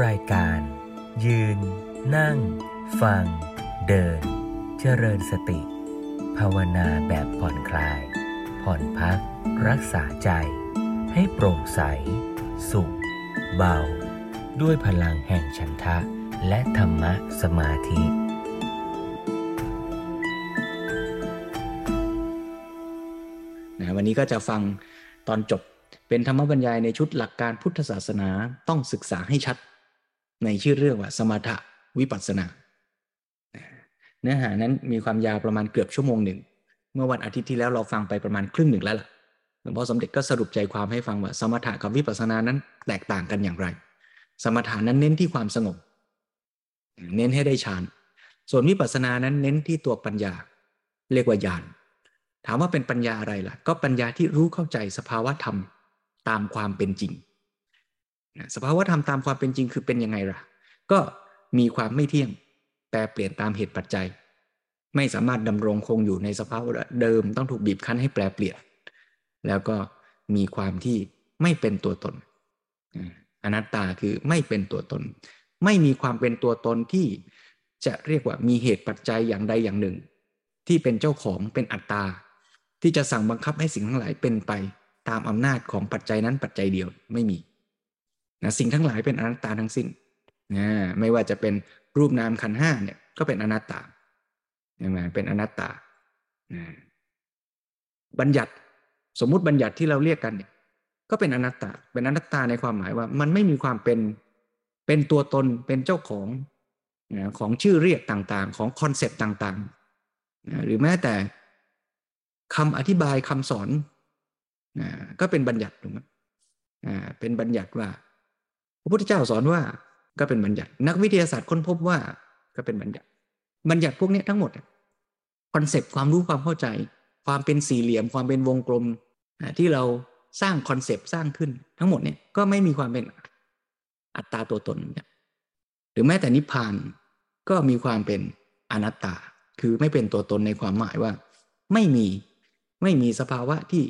รายการ ยืน นั่ง ฟัง เดิน เจริญสติ ภาวนาแบบผ่อนคลาย ผ่อนพัก รักษาใจ ให้โปร่งใส สุข เบา ด้วยพลังแห่งฉันทะ และธรรมะสมาธินะวันนี้ก็จะฟังตอนจบเป็นธรรมบรรยายในชุดหลักการพุทธศาสนาต้องศึกษาให้ชัด ในชื่อเรื่องว่าสมถะวิปัสสนา เนื้อหานั้นมีความยาวประมาณเกือบชั่วโมงหนึ่ง เมื่อวันอาทิตย์ที่แล้วเราฟังไปประมาณครึ่งหนึ่งแล้วล่ะหลวงพ่อสมเด็จก็สรุปใจความให้ฟังว่า สมถะกับวิปัสสนานั้นแตกต่างกันอย่างไร สมถะนั้นเน้นที่ความสงบ เน้นให้ได้ฌาน ส่วนวิปัสสนานั้นเน้นที่ตัวปัญญา เรียกว่าญาณ ถามว่าเป็นปัญญาอะไรล่ะ ก็ปัญญาที่รู้เข้าใจสภาวะธรรมตามความเป็นจริง สภาวะธรรมตามความเป็นจริงคือเป็นยังไงล่ะ ก็มีความไม่เที่ยง แปรเปลี่ยนตามเหตุปัจจัย ไม่สามารถดำรงคงอยู่ในสภาวะเดิมต้องถูกบีบคั้นให้แปรเปลี่ยน แล้วก็มีความที่ไม่เป็นตัวตนอนัตตาคือไม่เป็นตัวตน ไม่มีความเป็นตัวตนที่จะเรียกว่ามีเหตุปัจจัยอย่างใดอย่างหนึ่ง ที่เป็นเจ้าของเป็นอัตตา ที่จะสั่งบังคับให้สิ่งทั้งหลายเป็นไป ตามอำนาจของปัจจัยนั้นปัจจัยเดียวไม่มี นะสิ่งทั้งหลายเป็นอนัตตาทั้งสิ้นนะไม่ว่าจะเป็นรูปนามขันห้าเนี่ยก็เป็นอนัตตาใช่ไหมเป็นอนัตตานะบัญญัติสมมุติบัญญัติที่เราเรียกกันเนี่ยก็เป็นอนัตตา เป็นอนัตตาในความหมายว่า มันไม่มีความเป็นเป็นตัวตนเป็นเจ้าของนะของชื่อเรียกต่างๆ ของ concept ต่างๆนะหรือแม้แต่คำอธิบายคำสอนก็เป็นบัญญัติถูกไหมเป็นบัญญัติว่า พระพุทธเจ้าสอนว่าก็เป็นบัญญัติ นักวิทยาศาสตร์ค้นพบว่าก็เป็นบัญญัติ บัญญัติพวกนี้ทั้งหมด concept ความรู้ความเข้าใจ ความเป็นสี่เหลี่ยม ความเป็นวงกลมที่เราสร้างคอนเซปต์สร้างขึ้นทั้งหมดเนี่ยก็ไม่มีความเป็นอัตตาตัวตน หรือแม้แต่นิพพานก็มีความเป็นอนัตตา คือไม่เป็นตัวตนในความหมายว่า ไม่มีไม่มีสภาวะที่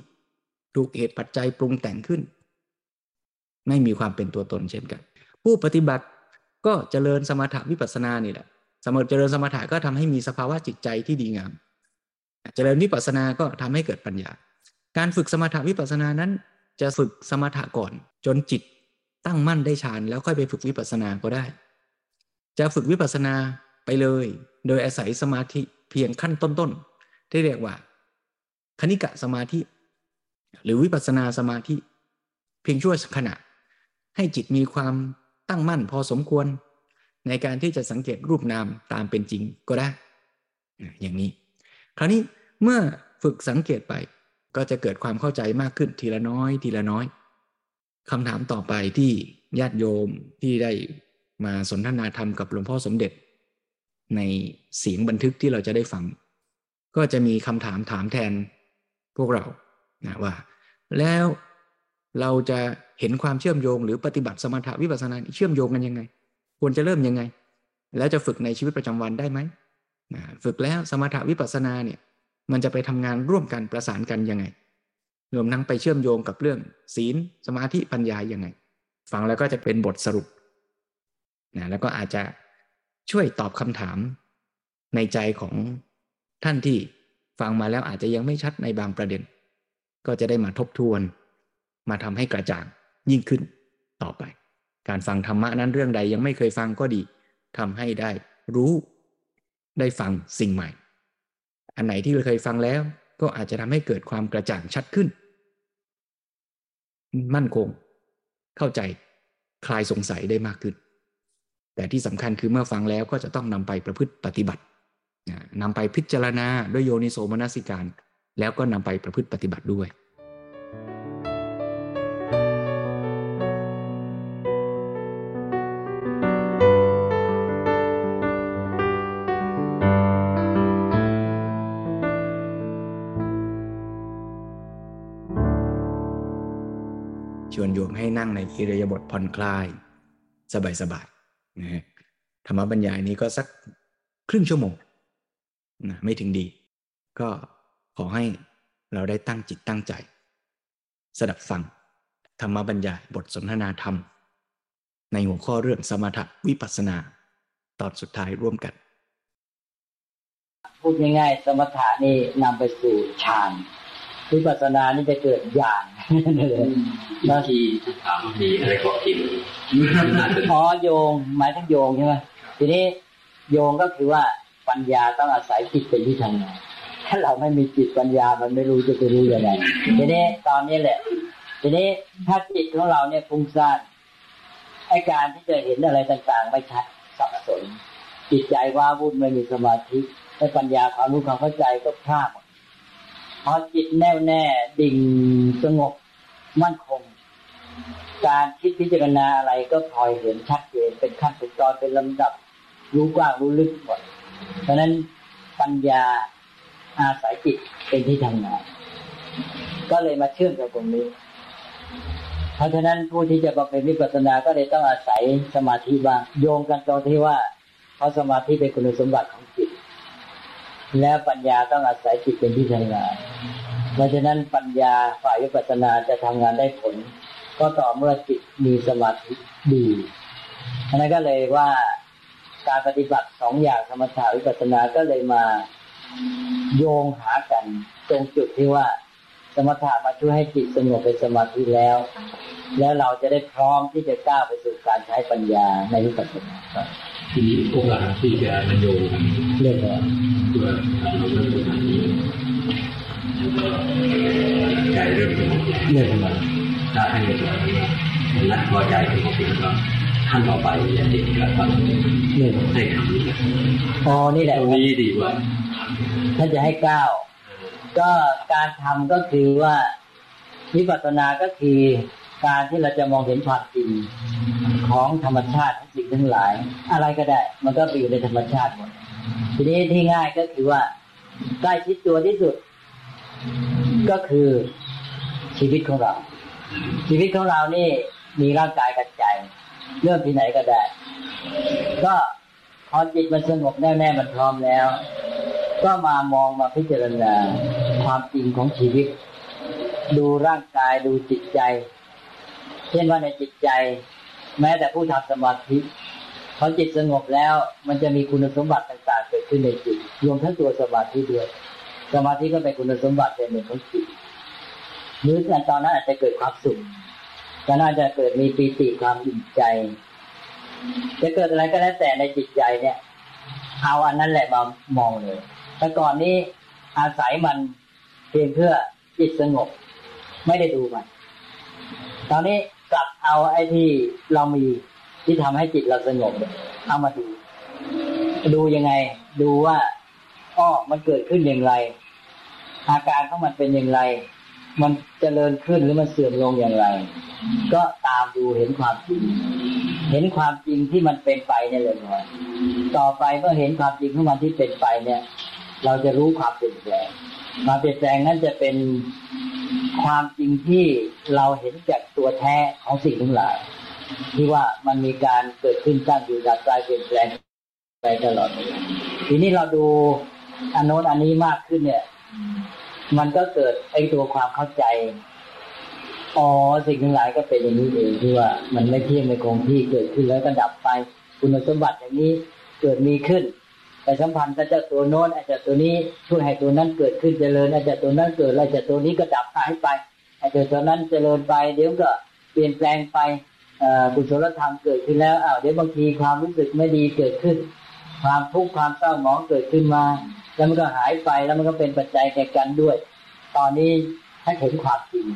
ถูกเหตุปัจจัยปรุงแต่งขึ้น ไม่มีความเป็นตัวตนเช่นกัน ผู้ปฏิบัติก็เจริญสมถะวิปัสสนานี่แหละสมเจริญสมถะก็ทำให้มีสภาวะจิตใจที่ดีงาม เจริญวิปัสสนาก็ทำให้เกิดปัญญา การฝึกสมถะวิปัสสนานั้น จะฝึกสมถะก่อน จนจิตตั้งมั่นได้ฌานแล้วค่อยไปฝึกวิปัสสนาก็ได้ จะฝึกวิปัสสนาไปเลย โดยอาศัยสมาธิเพียงขั้นต้นๆ ที่เรียกว่า คณิกะสมาธิ หรือวิปัสสนาสมาธิ เพียงชั่วขณะ ให้จิตมีความตั้งมั่นพอสมควร ในการที่จะสังเกตรูปนามตามเป็นจริงก็ได้ อย่างนี้ คราวนี้เมื่อฝึกสังเกตไปก็จะเกิดความเข้าใจมากขึ้นทีละน้อย ทีละน้อยคำถามต่อไปที่ญาติโยมที่ได้มาสนทนาธรรมกับหลวงพ่อสมเด็จ ในเสียงบันทึกที่เราจะได้ฟัง ก็จะมีคำถามถามแทนพวกเรานะว่า แล้ว เราจะเห็นความเชื่อมโยงหรือปฏิบัติสมถะวิปัสสนาเชื่อมโยงกันยังไง ควรจะเริ่มยังไง แล้วจะฝึกในชีวิตประจำวันได้ไหมฝึกแล้วสมถะวิปัสสนาเนี่ยมันจะไปทำงานร่วมกันประสานกันยังไงรวมทั้งไปเชื่อมโยงกับเรื่อง ศีล สมาธิปัญญายังไง ฟังแล้วก็จะเป็นบทสรุปนะแล้วก็อาจจะช่วยตอบคำถามในใจของท่านที่ฟังมาแล้วอาจจะยังไม่ชัดในบางประเด็น ก็จะได้มาทบทวน มาทำให้กระจ่างยิ่งขึ้นต่อไป การฟังธรรมะนั้นเรื่องใดยังไม่เคยฟังก็ดีทำให้ได้รู้ได้ฟังสิ่งใหม่ อันไหนที่เราเคยฟังแล้วก็อาจจะทำให้เกิดความกระจ่างชัดขึ้น มั่นคง เข้าใจคลายสงสัยได้มากขึ้น แต่ที่สำคัญคือเมื่อฟังแล้วก็จะต้องนำไปประพฤติปฏิบัตินำไปพิจารณาด้วยโยนิโสมนสิการ แล้วก็นำไปประพฤติปฏิบัติด้วย ชวนโยมให้นั่งในอิริยาบถผ่อนคลาย สบายๆนะฮะธรรมบรรยายนี้ก็สักครึ่งชั่วโมงนะไม่ถึงดี ก็ขอให้เราได้ตั้งจิตตั้งใจ สดับฟัง ธรรมบรรยายบทสนทนาธรรม ในหัวข้อเรื่องสมถะวิปัสสนา ตอนสุดท้ายร่วมกัน พูดง่ายๆ สมถะนี่นำไปสู่ฌาน วิปัสสนานี่จะเกิดญาณบางทีถามว่ามีอะไรเกาะกินอ๋อโยงหมายถึงโยงใช่ไหมทีนี้โยงก็คือว่าปัญญาต้องอาศัยจิตเป็นที่ทำงานถ้าเราไม่มีจิตปัญญามันไม่รู้จะไปรู้ยังไงทีนี้ตอนนี้แหละ ทีนี้ถ้าจิตของเราเนี่ยฟุ้งซ่านไอการที่จะเห็นอะไรต่างๆ ไม่ชัดสับสน จิตใจว้าวุ่นไม่มีสมาธิไอปัญญาความรู้ความเข้าใจก็พลาดหมด พอจิตแน่วแน่ดิ่งสงบมั่นคง การคิดพิจารณาอะไรก็พลอยเห็นชัดเจนเป็นขั้นเป็นตอนเป็นลำดับ รู้กว้างรู้ลึกหมดเพราะนั้นปัญญาอาศัยจิตเป็นที่ทำงานก็เลยมาเชื่อมกับตรงนี้ เพราะฉะนั้นผู้ที่จะบำเพ็ญวิปัสสนาก็เลยต้องอาศัยสมาธิบ้างโยงกันตรงที่ว่าเพราะสมาธิเป็นคุณสมบัติของ แล้วปัญญาต้องอาศัยจิตเป็นที่ทำงาน เพราะฉะนั้นปัญญาฝ่ายวิปัสสนาจะทำงานได้ผล ก็ต่อเมื่อจิตมีสมาธิดีอันนั้นก็เลยว่าการปฏิบัติสองอย่างสมถะวิปัสสนาก็เลยมาโยงหากัน ตรงจุดที่ว่าสมถะมาช่วยให้จิตสงบเป็นสมาธิแล้ว แล้วเราจะได้พร้อมที่จะก้าวไปสู่การใช้ปัญญาในวิปัสสนา ที่โอกาสที่จะมาโยงเรื่องว่าเพื่อทำเราเริ่มต้นทางนี้แล้วก็ใจเริ่มสงบเรื่องว่าถ้าให้เรียบร้อยแล้นัดพอใจสงบแล้วก็ขั้นต่อไปอย่าติดกับความเรื่องให้คำนี้อ๋อนี่แหละตรงนี้ดีกว่าถ้าจะให้ก้าวก็การทำก็คือว่าวิปัสสนาก็คือการที่เราจะมองเห็นความจริง ของธรรมชาติของสิ่งทั้งหลาย อะไรก็ได้ มันก็ไปอยู่ในธรรมชาติหมดทีนี้ที่ง่ายก็คือว่าใกล้ชิดตัวที่สุด ก็คือชีวิตของเรา ชีวิตของเรานี่มีร่างกายกับใจ เริ่มที่ไหนก็ได้ ก็พอจิตมันสงบแน่ๆมันพร้อมแล้ว ก็มามองมาพิจารณาความจริงของชีวิต ดูร่างกายดูจิตใจ เช่นว่าในจิตใจ แม้แต่ผู้ทำสมาธิพอจิตสงบแล้ว มันจะมีคุณสมบัติต่างๆเกิดขึ้นในจิตรวมทั้งตัวสมาธิด้วย สมาธิก็เป็นคุณสมบัติเป็นหนึ่งของจิตหรือตอนนั้นอาจจะเกิดความสุขตอนนั้นอาจจะเกิดมีปีติความอิ่มใจ จะเกิดอะไรก็แล้วแต่ในจิตใจเนี่ย เอาอันนั้นแหละมามองเลยแต่ก่อนนี้อาศัยมันเพียงเพื่อจิตสงบ ไม่ได้ดูมัน ตอนนี้ กลับเอาไอ้ที่เรามีที่ทำให้จิตเราสงบเอามาดูดูยังไง ดูว่าอ้อมันเกิดขึ้นอย่างไร อาการของมันเป็นอย่างไร มันเจริญขึ้นหรือมันเสื่อมลงอย่างไร ก็ตามดูเห็นความจริง เห็นความจริงที่มันเป็นไปเนี่ยเลยว่าต่อไปเมื่อเห็นความจริงของมันที่เป็นไปเนี่ย เราจะรู้ความเปลี่ยนแปลง ความเปลี่ยนแปลงนั้นจะเป็นความจริงที่เราเห็นจากตัวแท้ของสิ่งทั้งหลาย ที่ว่ามันมีการเกิดขึ้นตั้งอยู่ดับไปเปลี่ยนแปลงไปตลอด ทีนี้เราดูอันโน้นอันนี้มากขึ้นเนี่ย มันก็เกิดไอ้ตัวความเข้าใจอ๋อสิ่งทั้งหลายก็เป็นอย่างนี้เองที่ว่า มันไม่เที่ยงไม่คงที่เกิดขึ้นแล้วก็ดับไป คุณสมบัติอย่างนี้เกิดมีขึ้น ไปสัมพันธ์กับเจ้าตัวโน้นอาจจะตัวนี้ช่วยให้ตัวนั้นเกิดขึ้นเจริญอาจจะตัวนั้นเกิดอาจจะตัวนี้ก็ดับหายไปอาจจะตัวนั้นเจริญไป เดี๋ยวก็เปลี่ยนแปลงไปอ่อกุศลธรรมเกิดขึ้นแล้วอ้าวเดี๋ยวบางทีความรู้สึกไม่ดีเกิดขึ้น ความทุกข์ความเศร้าหมองเกิดขึ้นมา แล้วมันก็หายไปแล้วมันก็เป็นปัจจัยแก่กันด้วย ตอนนี้ให้เห็นความจริง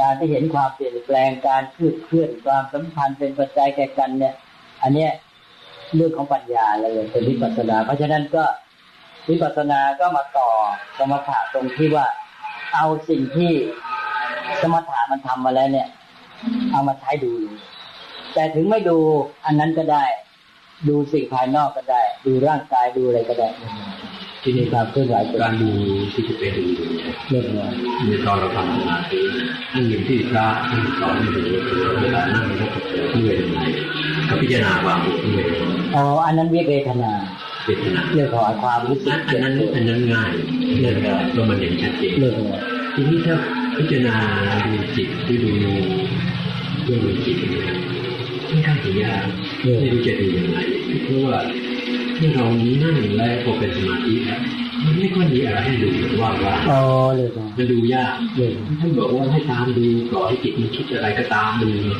การที่เห็นความเปลี่ยนแปลงการเคลื่อนเคลื่อนความสัมพันธ์เป็นปัจจัยแก่กันเนี่ย อันเนี้ย เรื่องของปัญญาเลยเป็นวิปัสสนา เพราะฉะนั้นก็วิปัสสนาก็มาต่อสมถะตรงที่ว่าเอาสิ่งที่สมถะมันทำมาแล้วเนี่ย เอามาใช้ดู แต่ถึงไม่ดูอันนั้นก็ได้ ดูสิ่งภายนอกก็ได้ ดูร่างกายดูอะไรก็ได้ ที่มีความเคลื่อนไหวการดูที่จะเป็นดูเนี่ยเรื่องว่าในตอนเราทำสมาธินั่งอย่างที่พระท่านสอนให้ดูเวลานั่งแล้วก็เมื่อยยังไงก็พิจารณาความเมื่อยอ๋ออันนั้นเวทนาเวทนาเรื่องของความรู้สึกอันนั้นอันนั้นง่ายเรื่องก็มันเห็นชัดเจนเรื่องว่าทีนี้ถ้าพิจารณาดูจิตหรือดูเรื่องจิตนี่ค่อนข้างจะยากไม่รู้จะดูยังไงเพราะว่า ที่เรานั่งแล้วพอเป็นสมาธิแล้วมันไม่ค่อยมีอะไรให้ดูว่างว่าอ๋อเลยนะมันดูยากเลยท่านบอกว่าให้ตามดูปล่อยให้จิตมันคิดอะไรก็ตามดูเลย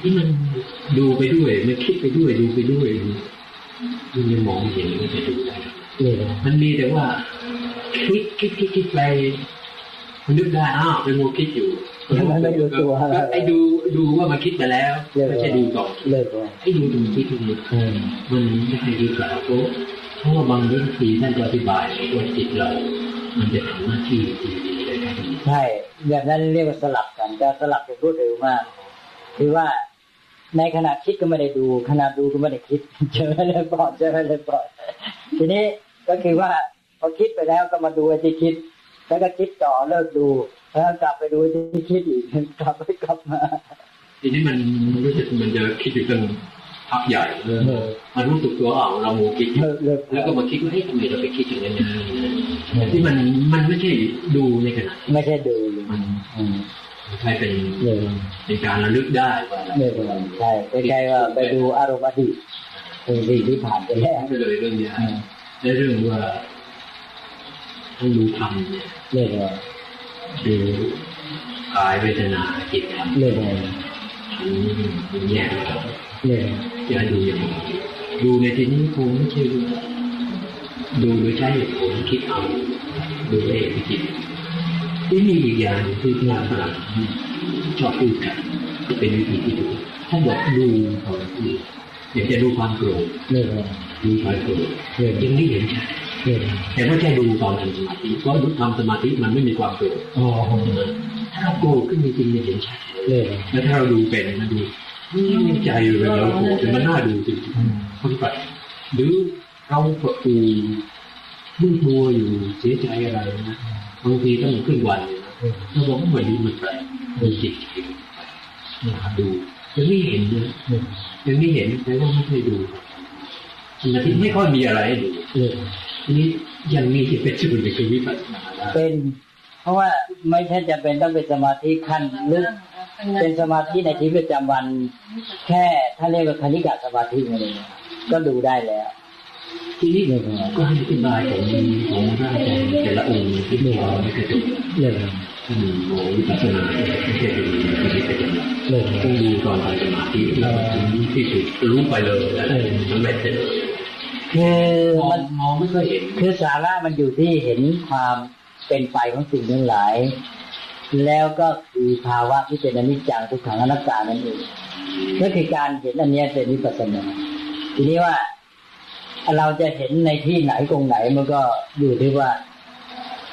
ที่มันดูไปด้วยมันคิดไปด้วยดูไปด้วยมันยังมองไม่เห็นมันจะดูได้เลยนะมันมีแต่ว่า คิดคิดคิดคิดไป มันนึกได้อ้าวเป็นโมคิดอยู่มันไม่รู้ตัวไอ้ดูดูว่ามันคิดไปแล้วไม่ใช่ดูต่อเลยนะไอ้ดูดูคิดดูอืมมันไม่ใช่ดีกว่าเพราะเพราะว่าบางเรื่องทีท่านจะอธิบายว่าจิตเรา มันจะทำหน้าที่ที่ดีได้ครับใช่แบบนั้นเรียกว่าสลับกันแต่สลับเป็นรวดเร็วมากคือว่าในขณะคิดก็ไม่ได้ดูขณะดูก็ไม่ได้คิดเจอเลยปอดเจอเลยปอดทีนี้ก็คือว่าพอคิดไปแล้วก็มาดูไอ้ที่คิด แล้วก็คิดต่อเลิกดูแล้วก็กลับไปดูไอ้ที่คิดอีกกลับไปกลับมาทีนี้มันรู้สึกมันจะคิดอยู่ตั้งพักใหญ่เออมันรู้สึกตัวเอาเราโมคิดอยู่เลิกเลิกแล้วก็มาคิดว่าเฮ้ยทำไมเราไปคิดอย่างนั้นนะที่มันมันไม่ใช่ดูในขณะไม่ใช่ดูเลยมันอืมใช่เป็นเลยเป็นการระลึกได้ว่าอะไรเลยใช่ใกล้ๆว่าไปดูอารมณ์อดีตเป็นสิ่งที่ผ่านไปแล้วก็เลยเรื่องนี้อืมในเรื่องว่า ต้องดูธรรมเนี่ยเลยเลยดูกายเวทนาจิตธรรมเลยเลยอันนี้มันแยกไม่ออกเลยจะดูอย่างไรดูในที่นี้คงไม่ใช่ว่าดูโดยใช้เหตุผลคิดเอาดูด้วยเหตุจิตที่มีอีกอย่างหนึ่งที่งานฝรั่งชอบพูดกันก็เป็นวิธีที่ดูถ้าบอกดูตอนที่อยากจะดูความโกรธเลยเลยดูความโกรธเลยยังไม่เห็นชัดเลย แต่ไม่ใช่ดูตอนทำสมาธิเพราะทำสมาธิมันไม่มีความโกรธอ๋อถ้าเราโกรธขึ้นจริงๆเนี่ยเห็นชัดเลยเลยแล้วถ้าเราดูเป็นมันดูนี่ใจเลยเราโกรธมันน่าดูจริงๆปฏิบัติหรือเราปวดอูมุ่งมัวอยู่เสียใจอะไรนะบางทีต้องขึ้นวันเลยนะเราบอกว่าวันนี้มันแปลกมันจิตใจดูยังไม่เห็นเลยยังไม่เห็นแต่ว่าไม่เคยดูสมาธิไม่ค่อยมีอะไรให้ดูเลย ทีนี้ยังมีที่เป็นจุดในคือวิปัสสนาได้เป็น เพราะว่าไม่ใช่จำเป็นต้องเป็นสมาธิขั้นลึกเป็นสมาธิในชีวิตประจำวัน แค่ถ้าเรียกว่าคณิกะสมาธิมาเลยก็ดูได้แล้วทีนี้ก็ให้อธิบายของของร่างกายแต่ละองค์ที่เราไม่เคยดูเลยท่านโมวิปัสสนาไม่ใช่ดูไม่ใช่ประจำวันเลยต้องดูตอนทำสมาธิแล้วถึงที่สุดรู้ไปเลยนะมันไม่เสร็จเลย คือมอมังนมองไม่ค่อยเห็น คือสาระมันอยู่ที่เห็นความเป็นไปของสิ่งทั้งหลาย แล้วก็คือภาวะที่เป็นอนิจจังทุกขังอนัตตานั่นเองก็คือการเห็นอันเนี้ยเป็นวิปัสสนาทีนี้ว่าเราจะเห็นในที่ไหนตรงไหนมันก็อยู่ที่ว่า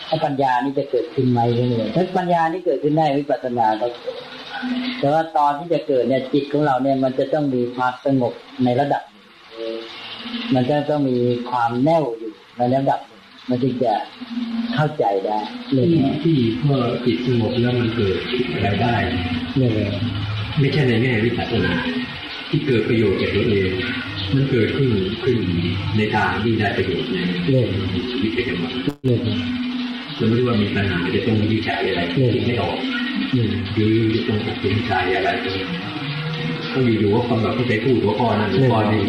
ถ้าปัญญานี่จะเกิดขึ้นไหมนี่เลยถ้าปัญญานี่เกิดขึ้นได้วิปัสสนาก็เกิดแต่ว่าตอนที่จะเกิดเนี่ยจิตของเราเนี่ยมันจะต้องมีความสงบในระดับหนึ่ง มันจะต้องมีความแน่วอยู่ในระดับหนึ่งมันจึงจะเข้าใจได้เลยที่ที่เมื่อจิตสงบแล้วมันเกิดอะไรได้เลยไม่ใช่ในแง่วิปัสสนาที่เกิดประโยชน์แก่ตัวเองมันเกิดขึ้นขึ้นในทางที่ได้ประโยชน์ในเลยชีวิตประจำวันเลยสมมติว่ามีปัญหาจะต้องวิจัยอะไรคิดไม่ออกหรือจะต้องตัดสินใจอะไร ก็อยู่ๆว่าคนแบบที่ไปพูดหัวข้อนั้นหัวข้อนี้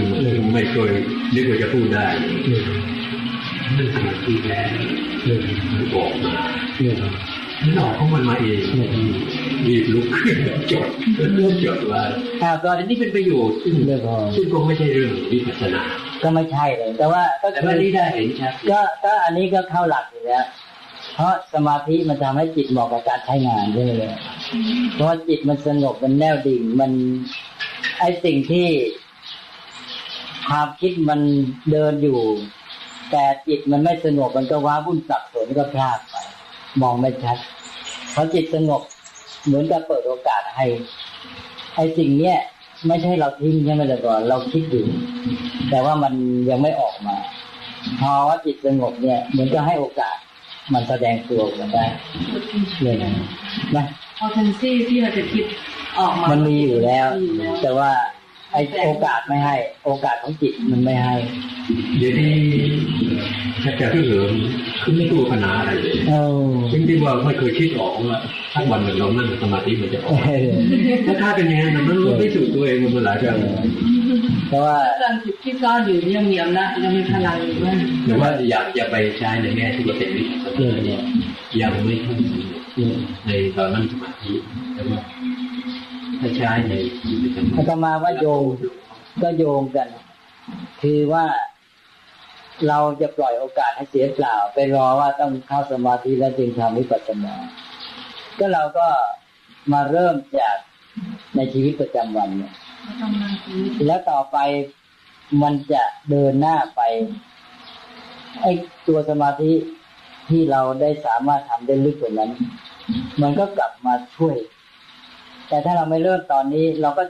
ไม่เคยนึกว่าจะพูดได้นั่นสมาธิแล้วเลยมันบอกมาเลยมันออกของมันมาเองรีบลุกขึ้นจดเริ่มจดว่าอ้าวก็อันนี้เป็นประโยชน์ซึ่งเลยพอซึ่งก็ไม่ใช่เรื่องวิปัสสนา ก็ไม่ใช่เลย แต่ว่าก็แต่คือว่านี้ได้เห็นชัดก็ก็อันนี้ก็เข้าหลักอยู่แล้วเพราะสมาธิมันทำให้จิตเหมาะกับการใช้งานใช่ไหมเลยเพราะจิตมันสงบมันแน่วดิ่งมัน ไอสิ่งที่ความคิดมันเดินอยู่ แต่จิตมันไม่สงบมันก็ว้าวุ่นสับสนก็พลาดไปมองไม่ชัดเพราะจิตสงบเหมือนกับเปิดโอกาสให้ ไอสิ่งเนี้ยไม่ใช่เราทิ้งใช่ไหมแต่ก่อนเราคิดอยู่ แต่ว่ามันยังไม่ออกมา พอว่าจิตสงบเนี่ยเหมือนก็ให้โอกาสมันแสดงตัวออกมาได้เลยนะนะพอเทนซี่ที่เราจะคิด ออกมามัมันมีอยู่แล้ว แต่ว่าไอโอกาสไม่ให้ โอกาสของจิตมันไม่ให้เดี๋ยวนี้ชักจะที่เหลือคือไม่รู้ปัญหาอะไรเลยเออจริงๆว่าไม่เคยคิดออกว่าถ้าวันหนึ่งเรานั่งสมาธิมันจะออกถ้าถ้าเป็นยังไงนะมันรู้ไม่สูตรตัวเองมันหลายครั้งเพราะว่ากำลังจิตที่ซ่อนอยู่ยังมีอำนาจยังมีพลังอยู่มากหรือว่าอยากจะไปใช้ในแง่ที่จะเป็นวิปัสสเออนายังไม่ค่อยมีในตอนนั่งสมาธิแต่ว่า อานตมาว่าโยงก็โยงกัน คือว่าเราจะปล่อยโอกาสให้เสียเปล่า ไปรอว่าต้องเข้าสมาธิแล้วจึงทำวิปัสสนา ก็เราก็มาเริ่มจากในชีวิตประจำวันเนี่ยก็ต้องนั่งคิดแล้วต่อไปมันจะเดินหน้าไปไอ้ตัวสมาธิที่เราได้สามารถทำได้ลึกกว่านั้น มันก็กลับมาช่วย แต่ถ้าเราไม่เริ่มตอนนี้ เราก็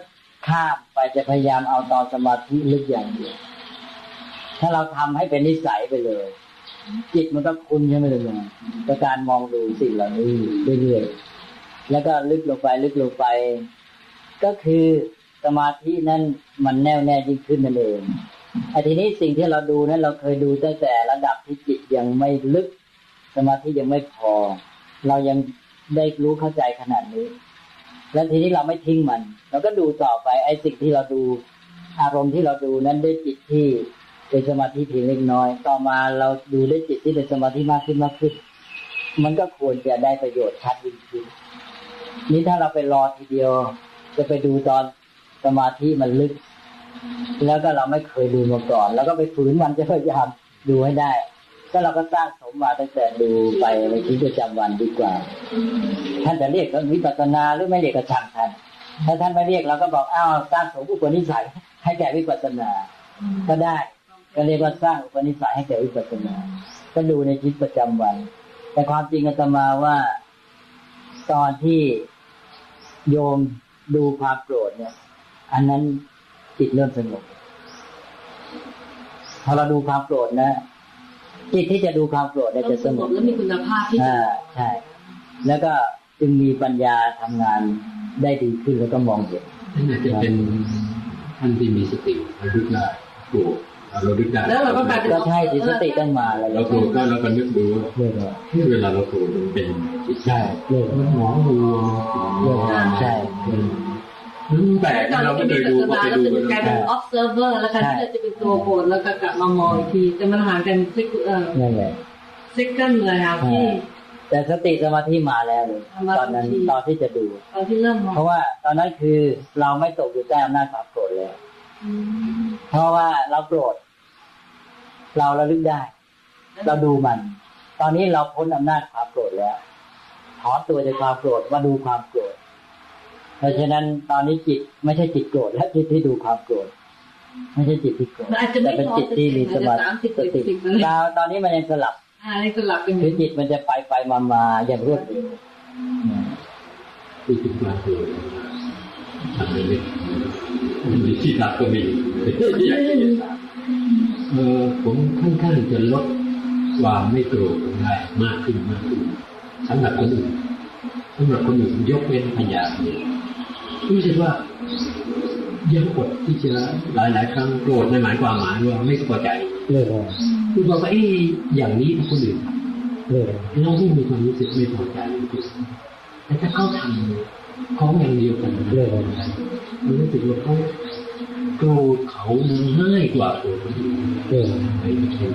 ข้ามไปจะพยายามเอาตอนสมาธิลึกอย่างเดียวถ้าเราทำให้เป็นนิสัยไปเลย จิตมันก็คุ้นใช่ไหมล่ะกับการมองดูสิ่งเหล่านี้เรื่อยๆแล้วก็ลึกลงไปลึกลงไป ก็คือสมาธินั้นมันแน่วแน่ยิ่งขึ้นนั่นเองไอ้ทีนี้สิ่งที่เราดูนั้นเราเคยดูตั้งแต่ระดับที่จิตยังไม่ลึก สมาธิยังไม่พอ เรายังได้รู้เข้าใจขนาดนี้ แล้วทีนี้เราไม่ทิ้งมัน เราก็ดูต่อไปไอ้สิ่งที่เราดูอารมณ์ที่เราดูนั้นด้วยจิตที่เป็นสมาธิเพียงเล็กน้อย ต่อมาเราดูด้วยจิตที่เป็นสมาธิมากขึ้นมากขึ้น มันก็ควรจะได้ประโยชน์ชัดยิ่งขึ้นนี่ถ้าเราไปรอทีเดียว จะไปดูตอนสมาธิมันลึก แล้วก็เราไม่เคยดูมาก่อน แล้วก็ไปฝืนมันจะพยายามดูให้ได้ ก็เราก็สร้างสมมาตั้งแต่ดูไปในชีวิตประจำวันดีกว่า ท่านจะเรียกว่าวิปัสสนาหรือไม่เรียกก็ช่างท่านถ้าท่านไม่เรียกเราก็บอกอ้าวสร้างสมอุปนิสัยให้แก่วิปัสสนา ก็ได้ ก็เรียกว่าสร้างอุปนิสัยให้แก่วิปัสสนา ก็ดูในชีวิตประจำวัน แต่ความจริงอาตมาว่าตอนที่โยมดูความโกรธเนี่ย อันนั้นจิตเริ่มสงบพอเราดูความโกรธนะ จิตที่จะดูความโกรธเนี่ยต้อจะงสสงงบบแล้วมีคุณภาพที่อ่าใช่ แล้วก็จึงมีปัญญาทำงานได้ดีขึ้นแล้วก็มองเห็นนั่นอาจจะเป็นท่านที่มีสติระลึกได้โกรธเราลึกได้แล้วเราก็กลายเป็นก็ใช่สิสติต้องมาอะไรเราโกรธก็เราก็นึกดูว่าเรื่อยเฮ้ยเวลาเราโกรธมันเป็นจิตใจๆเรื่อยมันหมองมัวๆเรื่อยๆใช่อืม แปลกตอนเราเราไม่เป็นเคยดูศาสพอนาไปเราดูจะกัเป็นนกลายเป็น observer แล้วกันที่จะเป็นตัวโกรธแล้วก็กลับมามองอีกทีแต่มันห่างกันซิกเอ่อนั่นแหละซิกเกิลเลยครับที่แต่สติสมาธิมาแล้วเลยมาตอนนั้นทันทีตอนที่จะดูตอนที่เริ่มมองเพราะว่าตอนนั้นคือเราไม่ตกอยู่ใต้อำนาจความโกรธแล้วอืมเพราะว่าเราโกรธเราระลึกได้ เราดูมัน ตอนนี้เราพ้นอำนาจความโกรธแล้วถอนตัวจากความโกรธมาดูความโกรธ เพราะฉะนั้นตอนนี้จิตไม่ใช่จิตโกรธและจิตที่ดูความโกรธไม่ใช่จิตที่โกรธมันอาจจะไม่แต่เป็นพอจิตที่มีสมาสามสิบสติสิบสิบเราตอนนี้มันยังสลับอ่านี่สลับกันอคือยู่จิตมันจะไปไปมามาอย่างรวดเร็วที่ถึงความโกรธทำอะไรไม่มันมีที่รักก็มีอยากจะเห็นเออผมค่อนข้างจะลดความไม่โกรธลงได้มากขึ้นมากขึ้นสำหรับคนอื่นสำหรับคนอื่นยกเว้นปัญญาเนี่ย รู้สึกว่ายังอดที่จะหลายหลายๆครั้งโกรธในหมายความหมายว่าไม่พอใจเรื่อยคือบอกว่าเอ้อย่างนี้ถ้าคนอื่นทๆเรื่อยำเราไม่มีความรู้สึกไม่พอใจแต่ถ้าเขาทำของอย่างเดียวกันๆเรื่อยมันรู้สึกว่าเขา โกรธเขาง่ายกว่าโกรธคนอื่นไม่ใช่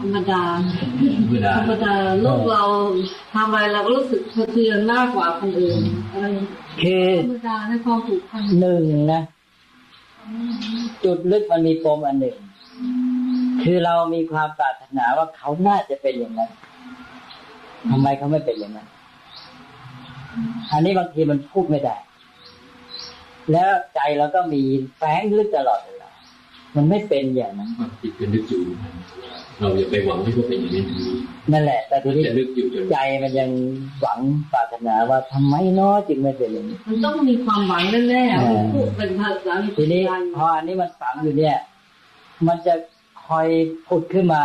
ธรรมดาธรรมดาธรรมดาโลกเราทำอะไรเราก็รู้สึกสะเทือนมากกว่าคนอื่นอะไรคือธรรมดาในความผูกพันหนึ่งนะจุดลึกมันมีปมอันหนึ่ง คือเรามีความปรารถนาว่าเขาน่าจะเป็นอย่างนั้นทำไมเขาไม่เป็นอย่างนั้น อันนี้บางทีมันพูดไม่ได้ แล้วใจเราก็มีแฝงลึกตลอดเวลามันไม่เป็นอย่างนั้นความคิดเป็นนึกอยู่เราอย่าไปหวังให้เขาเป็นอย่างนี้นั่นแหละ แต่ทีมันนี้จะนึกอยู่จนใจมันยังหวังปรารถนาว่าทำไมเนาะจึงไม่เป็นอย่างนี้มันต้องมีความหวังแน่อ่าๆพูดเป็นภาษาอังกฤษทีนี้พออันนี้มันฝังอยู่เนี่ย มันจะคอยผุดขึ้นมา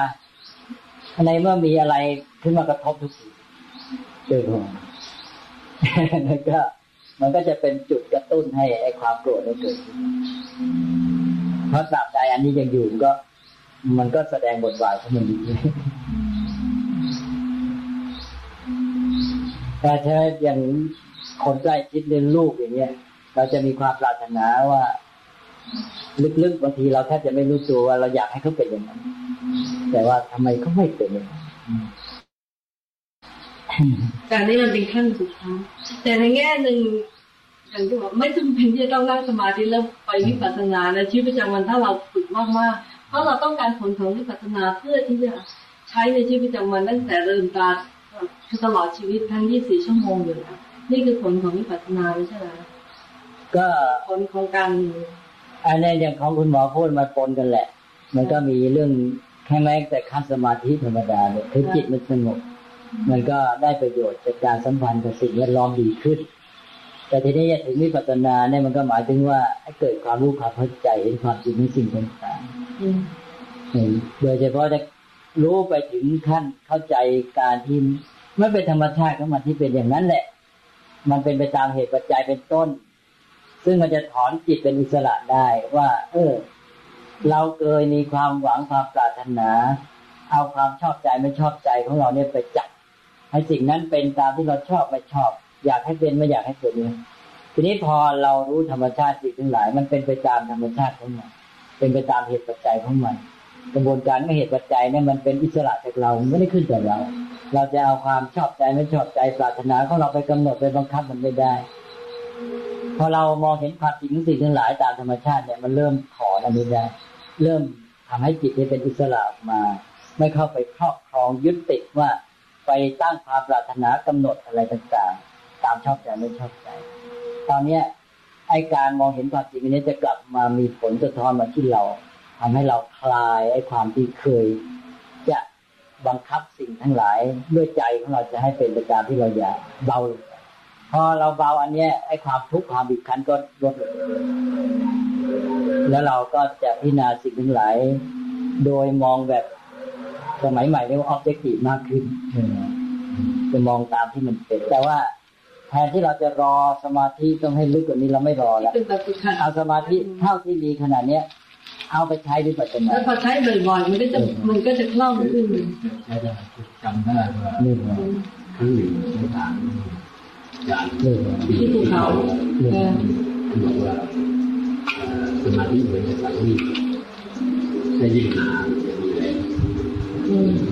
ในเมื่อมีอะไรขึ้นมากระทบทุกทีเจอผมแล้วก็ มันก็จะเป็นจุดกระตุ้นให้ไอ้ความโกรธได้เกิดขึ้นเพราะตราบใดอันนี้ยังอยู่ก็ มันก็แสดงบทบาทของมันอยู่แต่ถ้าอย่างคนใกล้ชิดเลี้ยงลูกอย่างเงี้ย เราจะมีความปรารถนาว่าลึกๆบางทีเราแทบจะไม่รู้ตัวว่าเราอยากให้เขาเป็นอย่างนั้น แต่ว่าทำไมเขาไม่เป็นอย่างนั้น แต่อันนี่มันเป็นขั้นสุดท้ายแต่ในแง่หนึ่งอย่างที่บอกไม่จำเป็นที่จะต้องนั่งสมาธิแล้วไปวิปัสสนาในชีวิตประจำวันถ้าเราฝึกมากๆเพราะเราต้องการผลของวิปัสสนาเพื่อที่จะใช้ในชีวิตประจำวันตั้งแต่เริ่มตาคือตลอดชีวิตทั้ง 24 ชั่วโมงอยู่แล้วนี่คือผลของวิปัสสนาไม่ใช่เหรอก็ผลของการอันนี้อย่างของคุณหมอพูดมาปนกันแหละ มันก็มีเรื่องแค่แม้แต่ขั้นสมาธิธรรมดาเนี่ยคือจิตมันสงบ มันก็ได้ประโยชน์จากการสัมพันธ์กับสิ่งแวดล้อมดีขึ้น แต่ทีนี้จะถึงวิปัสสนาเนี่ยมันก็หมายถึงว่าให้เกิดความรู้ความเข้าใจเห็นความจริงในสิ่งต่างอืมๆเห็นโดยเฉพาะจะรู้ไปถึงขั้นเข้าใจการที่ไม่เป็นธรรมชาติของมันที่เป็นอย่างนั้นแหละ มันเป็นไปตามเหตุปัจจัยเป็นต้น ซึ่งมันจะถอนจิตเป็นอิสระได้ว่า เออ เราเคยมีความหวังความปรารถนา เอาความชอบใจไม่ชอบใจของเราเนี่ยไปจับ ให้สิ่งนั้นเป็นตามที่เราชอบไม่ชอบ อยากให้เป็นไม่อยากให้เป็นเนี่ยทีนี้พอเรารู้ธรรมชาติสิ่งทั้งหลาย มันเป็นไปตามธรรมชาติของมันเป็นไปตามเหตุปัจจัยของมัน กระบวนการของเหตุปัจจัยเนี่ยมันเป็นอิสระจากเราไม่ได้ขึ้นกับเรา เราจะเอาความชอบใจไม่ชอบใจปรารถนาของเราไปกำหนดไปบังคับมันไม่ได้พอเรามองเห็นความจริงสิ่งทั้งหลายตามธรรมชาติเนี่ยมันเริ่มถอนอันนี้ได้เริ่มทำให้จิตเนี่ยเป็นอิสระออกมา ไม่เข้าไปครอบครองยึดติดว่า ไปตั้งความปรารถนากำหนดอะไรต่างๆ ตามชอบใจไม่ชอบใจ ตอนเนี้ยไอการมองเห็นความจริงอันนี้จะกลับมามีผลสะท้อนมาที่เราทำให้เราคลายไอความที่เคย จะบังคับสิ่งทั้งหลายด้วยใจของเราจะให้เป็นไปตามที่เราอยากเบาพอเราเบาอันเนี้ยไอความทุกข์ความบีบคั้นก็ลดลงแล้วเราก็จะพิจารณาสิ่งทั้งหลาย โดยมองแบบ สมัยใหม่เรียกว่าออบเจกตีฟมากขึ้นจะมองตามที่มันเป็น แต่ว่าแทนที่เราจะรอสมาธิต้องให้ลึกกว่านี้เราไม่รอแล้วเป็นแบบฝึกหัดเอาสมาธิเท่าที่มีขนาดเนี้ย เอาไปใช้วิปัสสนาแล้วพอใช้บ่อยๆมันก็จะมันก็จะคล่องขึ้นใช้ได้จำได้ว่านี่นะครั้งหนึ่งในทางการนี่นะที่ภูเขาเออบอกว่าเอ่อสมาธิเหมือนกับสังมีดถ้ายิ่งหนาจะมีแรงอืม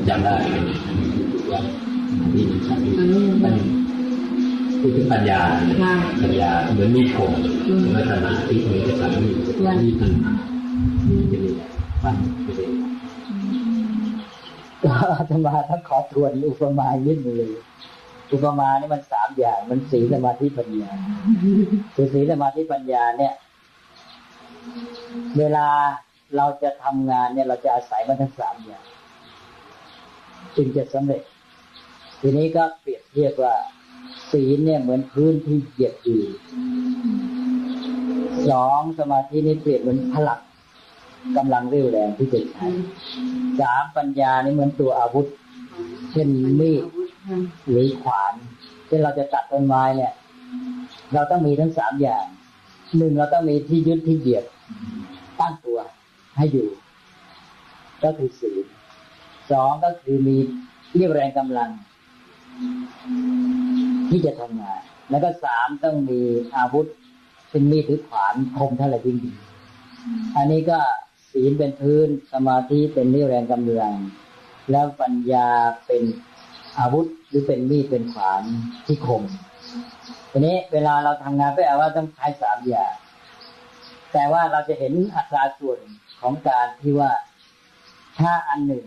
จำได้ว่านี่มันสังมีดมันปัญญาปัญญาเหมือนมีคมมเหมือนสมาธิเหมือนกับสังมีดใช่มีดมันหนาอืมจะมีแรงฟันไปเลยก็อาตมาถ้าขอทวนอุปมานิดหนึงเลยอุปมานี่มันสามอย่าง มันสีสมาธิปัญญาคือสีสมาธิปัญญาเนี่ย เวลาเราจะทำงานเนี่ยเราจะอาศัยมันทั้งสามอย่าง จึงจะสำเร็จ ทีนี้ก็เปรียบเทียบว่า ศีลเนี่ยเหมือนพื้นที่เหยียบอยู่สองสมาธินี่เปรียบเหมือนพลังกำลังเรี่ยวแรงที่จะใช้สามปัญญานี่เหมือนตัวอาวุธ เช่นมีดหรือขวานเช่นเราจะตัดต้นไม้เนี่ย เราต้องมีทั้งสามอย่างหนึ่งเราต้องมีที่ยึดที่เหยียบตั้งตัวให้อยู่ ก็คือศีล สองก็คือมีเรียกแรงกำลัง ที่จะทำงาน แล้วก็สามต้องมีอาวุธเป็นมีดหรือขวานคมเท่าไหร่ยิ่งดีอันนี้ก็ศีลเป็นพื้นสมาธิเป็นเรี่ยวแรงกำลัง แล้วปัญญาเป็นอาวุธหรือเป็นมีดเป็นขวานที่คมทีนี้เวลาเราทำงานก็เอาว่าต้องใช้สามอย่างแต่ว่าเราจะเห็นอัตราส่วนของการที่ว่าถ้าอันหนึ่ง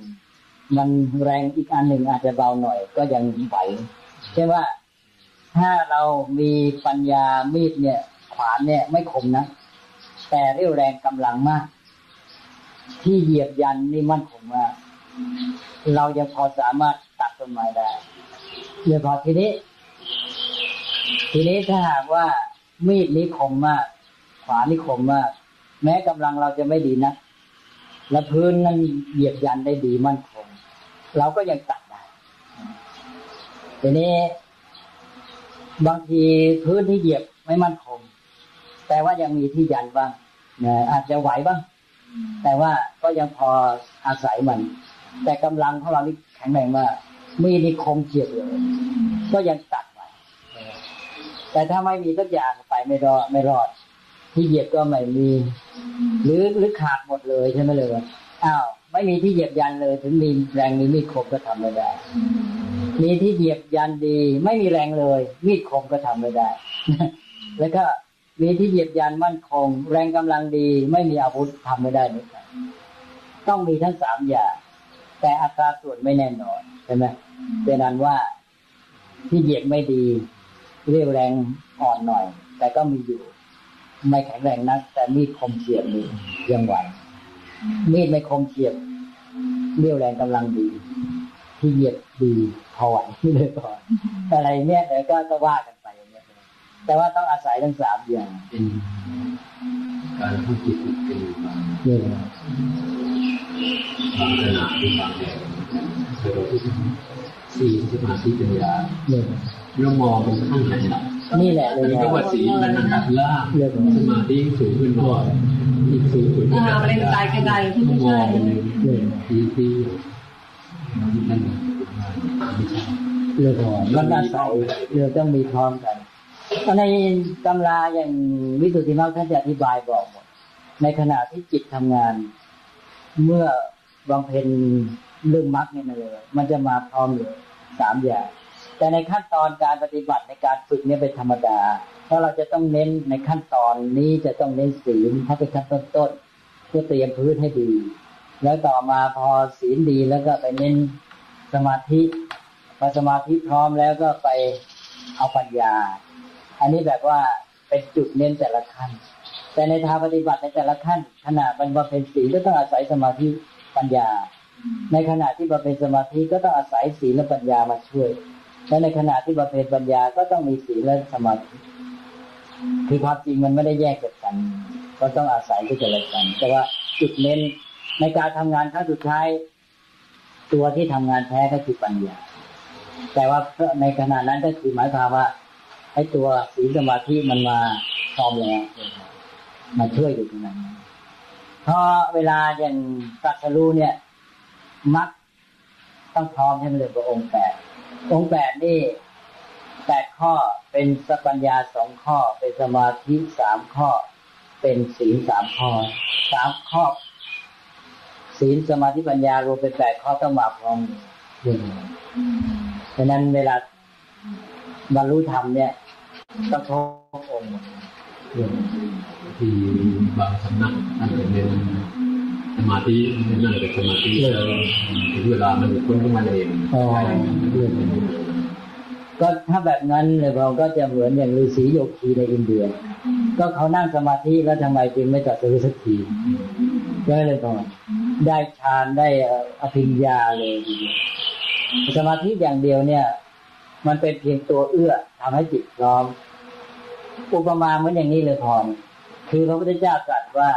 มันแรงอีกอันหนึ่งอาจจะเบาหน่อยก็ยังไหวเช่นว่าถ้าเรามีปัญญามีดเนี่ย ขวานเนี่ยไม่คมนะ แต่เรี่ยวแรงกำลังมาก ที่เหยียบยันนี่มั่นคงมากเรายังพอสามารถตัดต้นไม้ได้เดี๋ยวพอทีนี้ ทีนี้ถ้าหากว่ามีดนี้คมมาก ขวานี่คมมาก แม้กำลังเราจะไม่ดีนะและพื้นนั้นเหยียบยันได้ดีมั่นค เราก็ยังตัดได้ทีนี้บางทีพื้นที่เหยียบไม่มั่นคง แต่ว่ายังมีที่ยันบ้างนะอาจจะไหวบ้าง แต่ว่าก็ยังพออาศัยมัน แต่กำลังของเรานี่แข็งแรงมากมีนิคมเฉียบเลยก็ยังตัดไว้แต่ถ้าไม่มีสักอย่างไปไม่รอดไม่รอด ที่เหยียบก็ไม่มี หรือหรือขาดหมดเลยใช่ไหมเลยอ้าว ไม่มีที่เหยียบยันเลย ถึงมีแรงมีมีดคมก็ทำไม่ได้ มีที่เหยียบยันดี ไม่มีแรงเลย มีดคมก็ทำไม่ได้ แล้วก็มีที่เหยียบยันมั่นคง แรงกำลังดี ไม่มีอาวุธทำไม่ได้เหมือนกันต้องมีทั้งสามอย่างแต่อัตราส่วนไม่แน่นอนใช่ไหมเป็นนั้นว่าที่เหยียบไม่ดีเรียวแรงอ่อนหน่อย แต่ก็มีอยู่ ไม่แข็งแรงนัก แต่มีดคมเฉียบนี่ยังไหว มีดไม่คมเฉียบเรียวแรงกำลังดี ที่เหยียบดีพอไหวเลยก่อนอะไรเนี่ยเดี๋ยวก็ก็ว่ากันไปอย่างเงี้ยแต่ว่าต้องอาศัยทั้งสามอย่างเป็นการทำจิตเป็นบางเรื่องบางขณะเป็นบางแบบแต่เราที่สีสมาธิปัญญาเรื่องเรามองเป็นขั้นไหนล่ะ นี่แหละเลอันยก็ว่าสีมันระดับล่างเรื่องสมาธิสูงขึ้นหน่อยอีกสูงขึ้นอ่าเป็นใจกระไดที่ไม่มอใช่เป็นที่ที่นั่นเรื่องของมันอาศัยเรื่องต้องมีพร้อมกันในตำราอย่างวิสุทธิมรรคท่านจะอธิบายบอกหมดในขณะที่จิตทำงาน เมื่อบำเพ็ญเรื่องมรรคเนี่ยเลย มันจะมาพร้อมเลยสามอย่าง แต่ในขั้นตอนการปฏิบัติในการฝึกเนี่ยเป็นธรรมดา เพราะเราจะต้องเน้นในขั้นตอนนี้จะต้องเน้นศีลถ้าเป็นขั้นต้นๆเพื่อเตรียมพื้นให้ดี แล้วต่อมาพอศีลดีแล้วก็ไปเน้นสมาธิพอสมาธิพร้อมแล้วก็ไปเอาปัญญา อันนี้แบบว่าเป็นจุดเน้นแต่ละขั้น แต่ในทางปฏิบัติในแต่ละขั้นขณะบรรเพ็ญศีลก็ต้องอาศัยสมาธิปัญญา ในขณะที่บำเพ็ญสมาธิก็ต้องอาศัยศีลและปัญญามาช่วย และในขณะที่บำเพ็ญปัญญาก็ต้องมีศีลและสมาธิคือความจริงมันไม่ได้แยกจากกัน ก็ต้องอาศัยที่กันและกัน แต่ว่าจุดเน้นในการทำงานครั้งสุดท้าย ตัวที่ทำงานแท้ก็คือปัญญา แต่ว่าในขณะนั้นก็คือหมายความว่าให้ตัวศีลสมาธิมันมาพร้อมแล้วมาช่วยอยู่ตรงนั้นเพราะเวลาอย่างตรัสรู้เนี่ยมักต้องพร้อมให้มันเลยพระองค์แปด องแปดนี่แปดข้อเป็นสัพพัญญาสองข้อ เป็นสมาธิสามข้อ เป็นศีลสามข้อสามข้อ ศีลสมาธิปัญญารวมเป็นแปดข้อต้องมาพร้อมกันฉะนั้นเวลาบรรลุธรรมเนี่ยต้องครบองค์ที่บางสำนักท่านเน้น มาธินั่นเป็นสมาธิถึงเวลามันพ้นขึ้นมาเองก็ถ้าแบบนั้นเลยเราก็จะเหมือนอย่างฤาษีโยคีในอินเดีย ก็เขานั่งสมาธิแล้วทำไมจึงไม่ตัดสู้สักทีก็เลยพอได้ฌานได้อภิญญาเลย สมาธิอย่างเดียวเนี่ย มันเป็นเพียงตัวเอื้อทำให้จิตพร้อม อุปมาเหมือนอย่างนี้เลยพรคือพระพุทธเจ้าตรัสว่า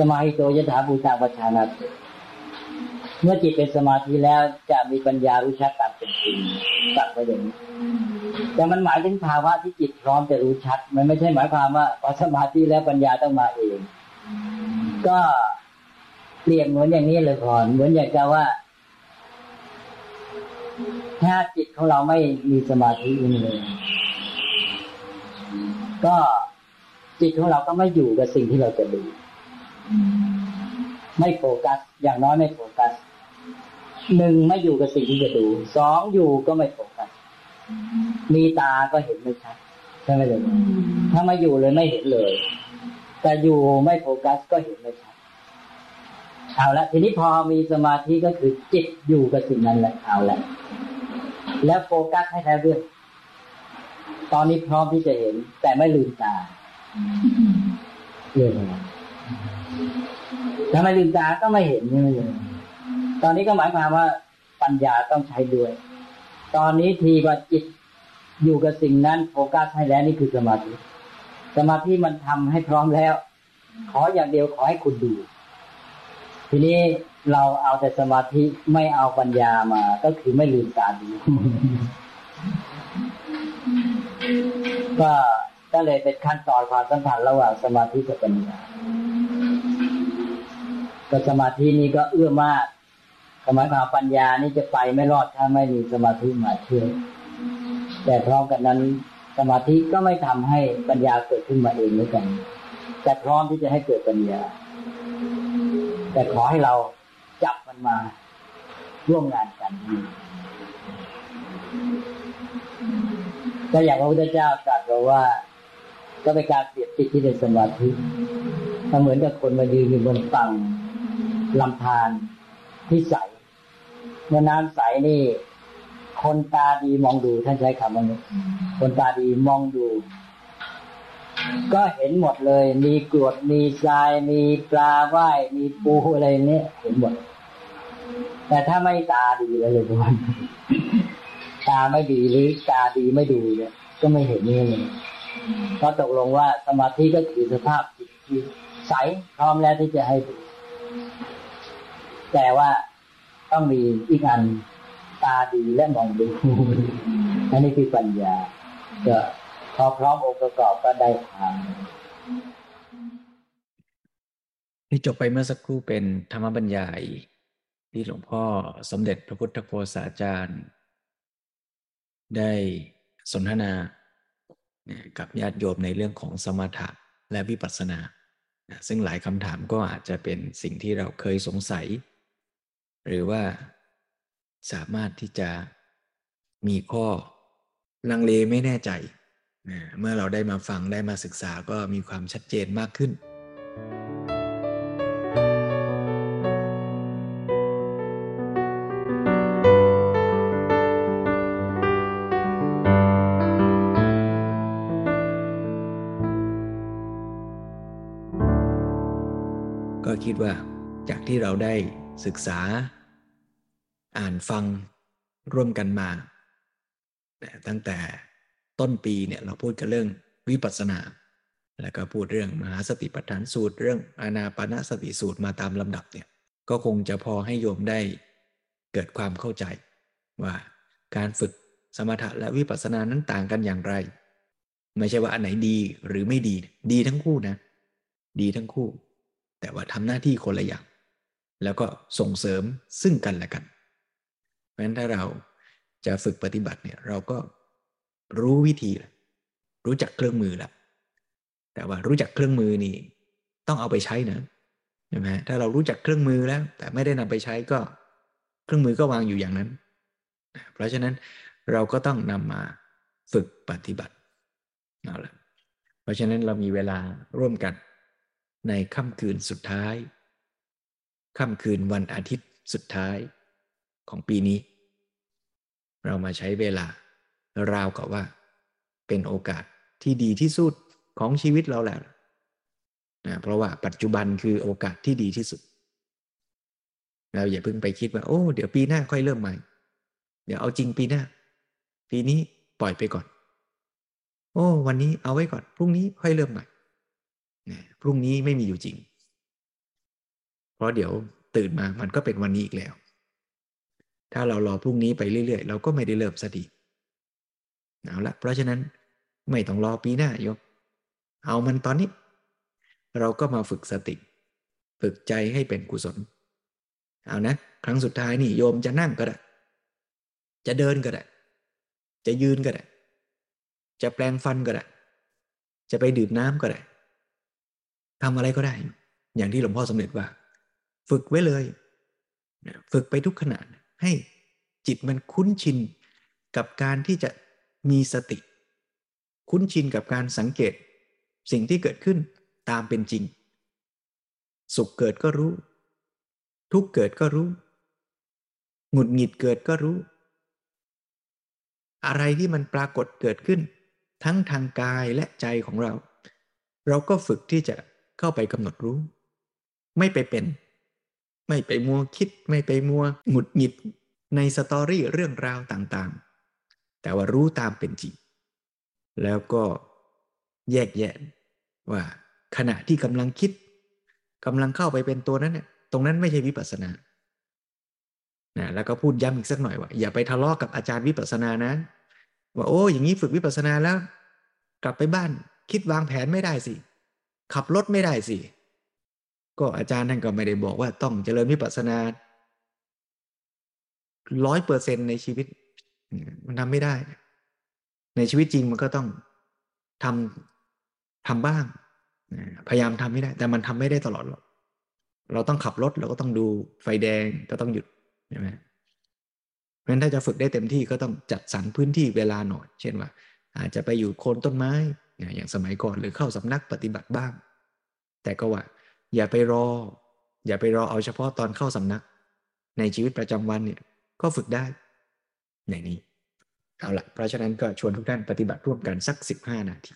สมาหิโตยถาภูตังปัชานาเมื่อจิตเป็นสมาธิแล้วจะมีปัญญารู้ชัดตามเป็นจริงตรัสไว้อย่างนี้แต่มันหมายถึงภาวะที่จิตพร้อมจะรู้ชัด มันไม่ใช่หมายความว่าพอสมาธิแล้วปัญญาต้องมาเอง ก็เปรียบเหมือนอย่างนี้เลยพรเหมือนอย่างกับว่า ถ้าจิตของเราไม่มีสมาธิเลยก็จิตของเราก็ไม่อยู่กับสิ่งที่เราจะดู ไม่โฟกัส อย่างน้อยไม่โฟกัสหนึ่งไม่อยู่กับสิ่งที่จะดูสองอยู่ก็ไม่โฟกัสมีตาก็เห็นไม่ชัดใช่ไหมเลยถ้าไม่อยู่เลยไม่เห็นเลย แต่อยู่ไม่โฟกัสก็เห็นไม่ชัดเอาละทีนี้พอมีสมาธิก็คือจิตอยู่กับสิ่งนั้นแหละเอาละแล้วโฟกัสให้แล้วเรื่องตอนนี้พร้อมที่จะเห็น แต่ไม่ลืมตาเรื่องอะไร ถ้าไม่ลืมตาก็ไม่เห็นใช่ไหมเลยตอนนี้ก็หมายความว่าปัญญาต้องใช้ด้วย ตอนนี้ทีว่าจิตอยู่กับสิ่งนั้นโฟกัสให้แล้วนี่คือสมาธิ สมาธิมันทำให้พร้อมแล้ว ขออย่างเดียวขอให้คุณดู ทีนี้เราเอาแต่สมาธิไม่เอาปัญญามา ก็คือไม่ลืมตาดู ก็ก็เลยเป็นขั้นตอนความสัมพันธ์ระหว่างสมาธิกับปัญญา ก็สมาธินี้ก็เอื้อมากสมัยความปัญญานี่จะไปไม่รอดถ้าไม่มีสมาธิมาช่วยแต่พร้อมกันนั้นสมาธิก็ไม่ทำให้ปัญญาเกิดขึ้นมาเองเหมือนกัน แต่พร้อมที่จะให้เกิดปัญญา แต่ขอให้เราจับมันมาร่วมงานกันก็อย่างพระพุทธเจ้าตรัสว่า ก็เป็นการเปรียบจิตที่เป็นสมาธิเหมือนกับคนมายืนอยู่บนฝั่ง ลำธารที่ใสเมื่อน้ำใสนี่ คนตาดีมองดูท่านใช้คำว่านี้ คนตาดีมองดู ก็เห็นหมดเลย มีกรวดมีทราย มีปลาว่าย มีปูอะไรเนี้ยเห็นหมด แต่ถ้าไม่ตาดีเลยทุกคนตาไม่ดีหรือตาดีไม่ดูเนี่ย ก็ไม่เห็นนี่เลยก็ตกลงว่าสมาธิก็คือสภาพจิตที่ใสพร้อมแล้วที่จะให้ แต่ว่าต้องมีอีกอันตาดีและมองดูอันนี้คือปัญญาก็พอพร้อมองค์ประกอบก็ได้ทางที่จบไปเมื่อสักครู่เป็นธรรมบัญญาย ที่หลวงพ่อสมเด็จพระพุทธโฆษาจารย์ ได้สนทนากับญาติโยมในเรื่องของสมถะและวิปัสสนา ซึ่งหลายคำถามก็อาจจะเป็นสิ่งที่เราเคยสงสัย หรือว่าสามารถที่จะมีข้อลังเลไม่แน่ใจ เมื่อเราได้มาฟังได้มาศึกษาก็มีความชัดเจนมากขึ้น ก็คิดว่าจากที่เราได้ ศึกษา อ่านฟังร่วมกันมา ตั้งแต่ต้นปีเนี่ยเราพูดกันเรื่องวิปัสสนา แล้วก็พูดเรื่องมหาสติปัฏฐานสูตร เรื่องอานาปนาสติสูตรมาตามลำดับเนี่ยก็คงจะพอให้โยมได้เกิดความเข้าใจ ว่าการฝึกสมถะและวิปัสสนานั้นต่างกันอย่างไร ไม่ใช่ว่าอันไหนดีหรือไม่ดี ดีทั้งคู่นะ ดีทั้งคู่ แต่ว่าทำหน้าที่คนละอย่าง แล้วก็ส่งเสริมซึ่งกันและกัน เพราะฉะนั้นถ้าเราจะฝึกปฏิบัติเนี่ยเราก็รู้วิธี รู้จักเครื่องมือแล้วแต่ว่ารู้จักเครื่องมือนี่ต้องเอาไปใช้นะใช่ไหมถ้าเรารู้จักเครื่องมือแล้ว แต่ไม่ได้นำไปใช้ก็เครื่องมือก็วางอยู่อย่างนั้น เพราะฉะนั้นเราก็ต้องนำมาฝึกปฏิบัติเอาละเพราะฉะนั้นเรามีเวลาร่วมกันในค่ำคืนสุดท้าย ค่ำคืนวันอาทิตย์สุดท้ายของปีนี้ เรามาใช้เวลาราวกับว่า เป็นโอกาสที่ดีที่สุดของชีวิตเราแหละนะเพราะว่าปัจจุบันคือโอกาสที่ดีที่สุด เราอย่าเพิ่งไปคิดว่า โอ้ เดี๋ยวปีหน้าค่อยเริ่มใหม่ เดี๋ยวเอาจริงปีหน้า ปีนี้ปล่อยไปก่อน โอ้ วันนี้เอาไว้ก่อน พรุ่งนี้ค่อยเริ่มใหม่พรุ่งนี้ไม่มีอยู่จริง เพราะเดี๋ยวตื่นมามันก็เป็นวันนี้อีกแล้ว ถ้าเรารอพรุ่งนี้ไปเรื่อยๆ เราก็ไม่ได้เริ่มสติเอาละเพราะฉะนั้นไม่ต้องรอปีหน้าโยมเอามันตอนนี้ เราก็มาฝึกสติ ฝึกใจให้เป็นกุศล เอานะ ครั้งสุดท้ายนี่โยมจะนั่งก็ได้ จะเดินก็ได้ จะยืนก็ได้ จะแปลงฟันก็ได้ จะไปดื่มน้ำก็ได้ทำอะไรก็ได้ อย่างที่หลวงพ่อสมเด็จว่า ฝึกไว้เลย ฝึกไปทุกขณะให้จิตมันคุ้นชินกับการที่จะมีสติ คุ้นชินกับการสังเกต สิ่งที่เกิดขึ้นตามเป็นจริง สุขเกิดก็รู้ ทุกเกิดก็รู้ หงุดหงิดเกิดก็รู้ อะไรที่มันปรากฏเกิดขึ้น ทั้งทางกายและใจของเรา เราก็ฝึกที่จะเข้าไปกำหนดรู้ ไม่ไปเป็น ไม่ไปมัวคิด ไม่ไปมัวหงุดหงิดในสตอรี่เรื่องราวต่างๆ แต่ว่ารู้ตามเป็นจริง แล้วก็แยกแยะว่าขณะที่กำลังคิดกำลังเข้าไปเป็นตัวนั้นเนี่ยตรงนั้นไม่ใช่วิปัสสนานะแล้วก็พูดย้ำอีกสักหน่อยว่าอย่าไปทะเลาะกับอาจารย์วิปัสสนานะ ว่าโอ้อย่างนี้ฝึกวิปัสสนาแล้ว กลับไปบ้าน คิดวางแผนไม่ได้สิ ขับรถไม่ได้สิ ก็อาจารย์ท่านก็ไม่ได้บอกว่าต้องเจริญวิปัสสนาร้อยเปอร์เซ็นในชีวิต มันทำไม่ได้ ในชีวิตจริงมันก็ต้องทำทำบ้าง พยายามทำไม่ได้ แต่มันทำไม่ได้ตลอดหรอกเราต้องขับรถเราก็ต้องดูไฟแดงก็ต้องหยุดใช่ไหมเพราะฉะนั้นถ้าจะฝึกได้เต็มที่ก็ต้องจัดสรรพื้นที่เวลาหน่อย เช่นว่า อาจจะไปอยู่โคนต้นไม้ อย่างสมัยก่อนหรือเข้าสำนักปฏิบัติบ้าง แต่ก็ว่า อย่าไปรอ อย่าไปรอเอาเฉพาะตอนเข้าสำนัก ในชีวิตประจำวันเนี่ยก็ฝึกได้ ในนี้ เอาละเพราะฉะนั้นก็ชวนทุกท่านปฏิบัติร่วมกันสักสิบห้านาที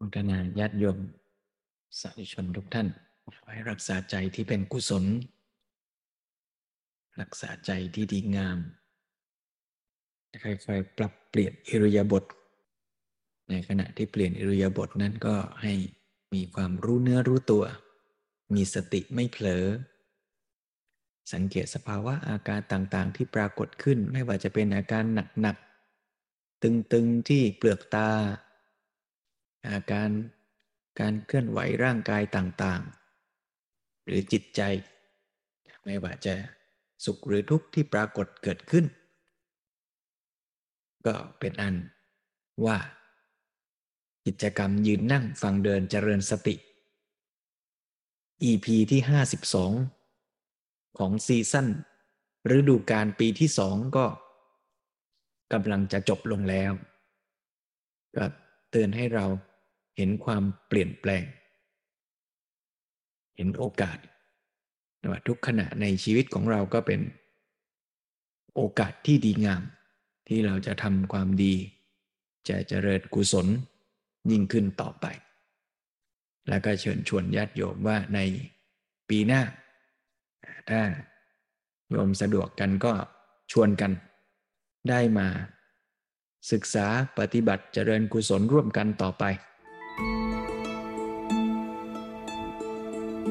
มุทนาญาติโยมสาธุชนทุกท่านขอให้รักษาใจที่เป็นกุศล รักษาใจที่ดีงามค่อยๆปรับเปลี่ยนอิริยาบถในขณะที่เปลี่ยนอิริยาบถนั้นก็ให้มีความรู้เนื้อรู้ตัว มีสติไม่เผลอ สังเกตสภาวะอาการต่างๆ ที่ปรากฏขึ้นไม่ว่าจะเป็นอาการหนักๆตึงๆที่เปลือกตา การการเคลื่อนไหวร่างกายต่างๆ หรือจิตใจ ไม่ว่าจะสุขหรือทุกข์ที่ปรากฏเกิดขึ้น ก็เป็นอันว่า กิจกรรมยืนนั่งฟังเดินเจริญสติ EP ที่ 52 ของซีซั่นฤดูกาลปีที่สองก็กำลังจะจบลงแล้ว ก็เตือนให้เรา เห็นความเปลี่ยนแปลง เห็นโอกาสว่าทุกขณะในชีวิตของเราก็เป็นโอกาสที่ดีงาม ที่เราจะทำความดี จะเจริญกุศลยิ่งขึ้นต่อไป แล้วก็เชิญชวนญาติโยมว่าในปีหน้า ถ้าโยมสะดวกกันก็ชวนกัน ได้มา ศึกษาปฏิบัติเจริญกุศลร่วมกันต่อไป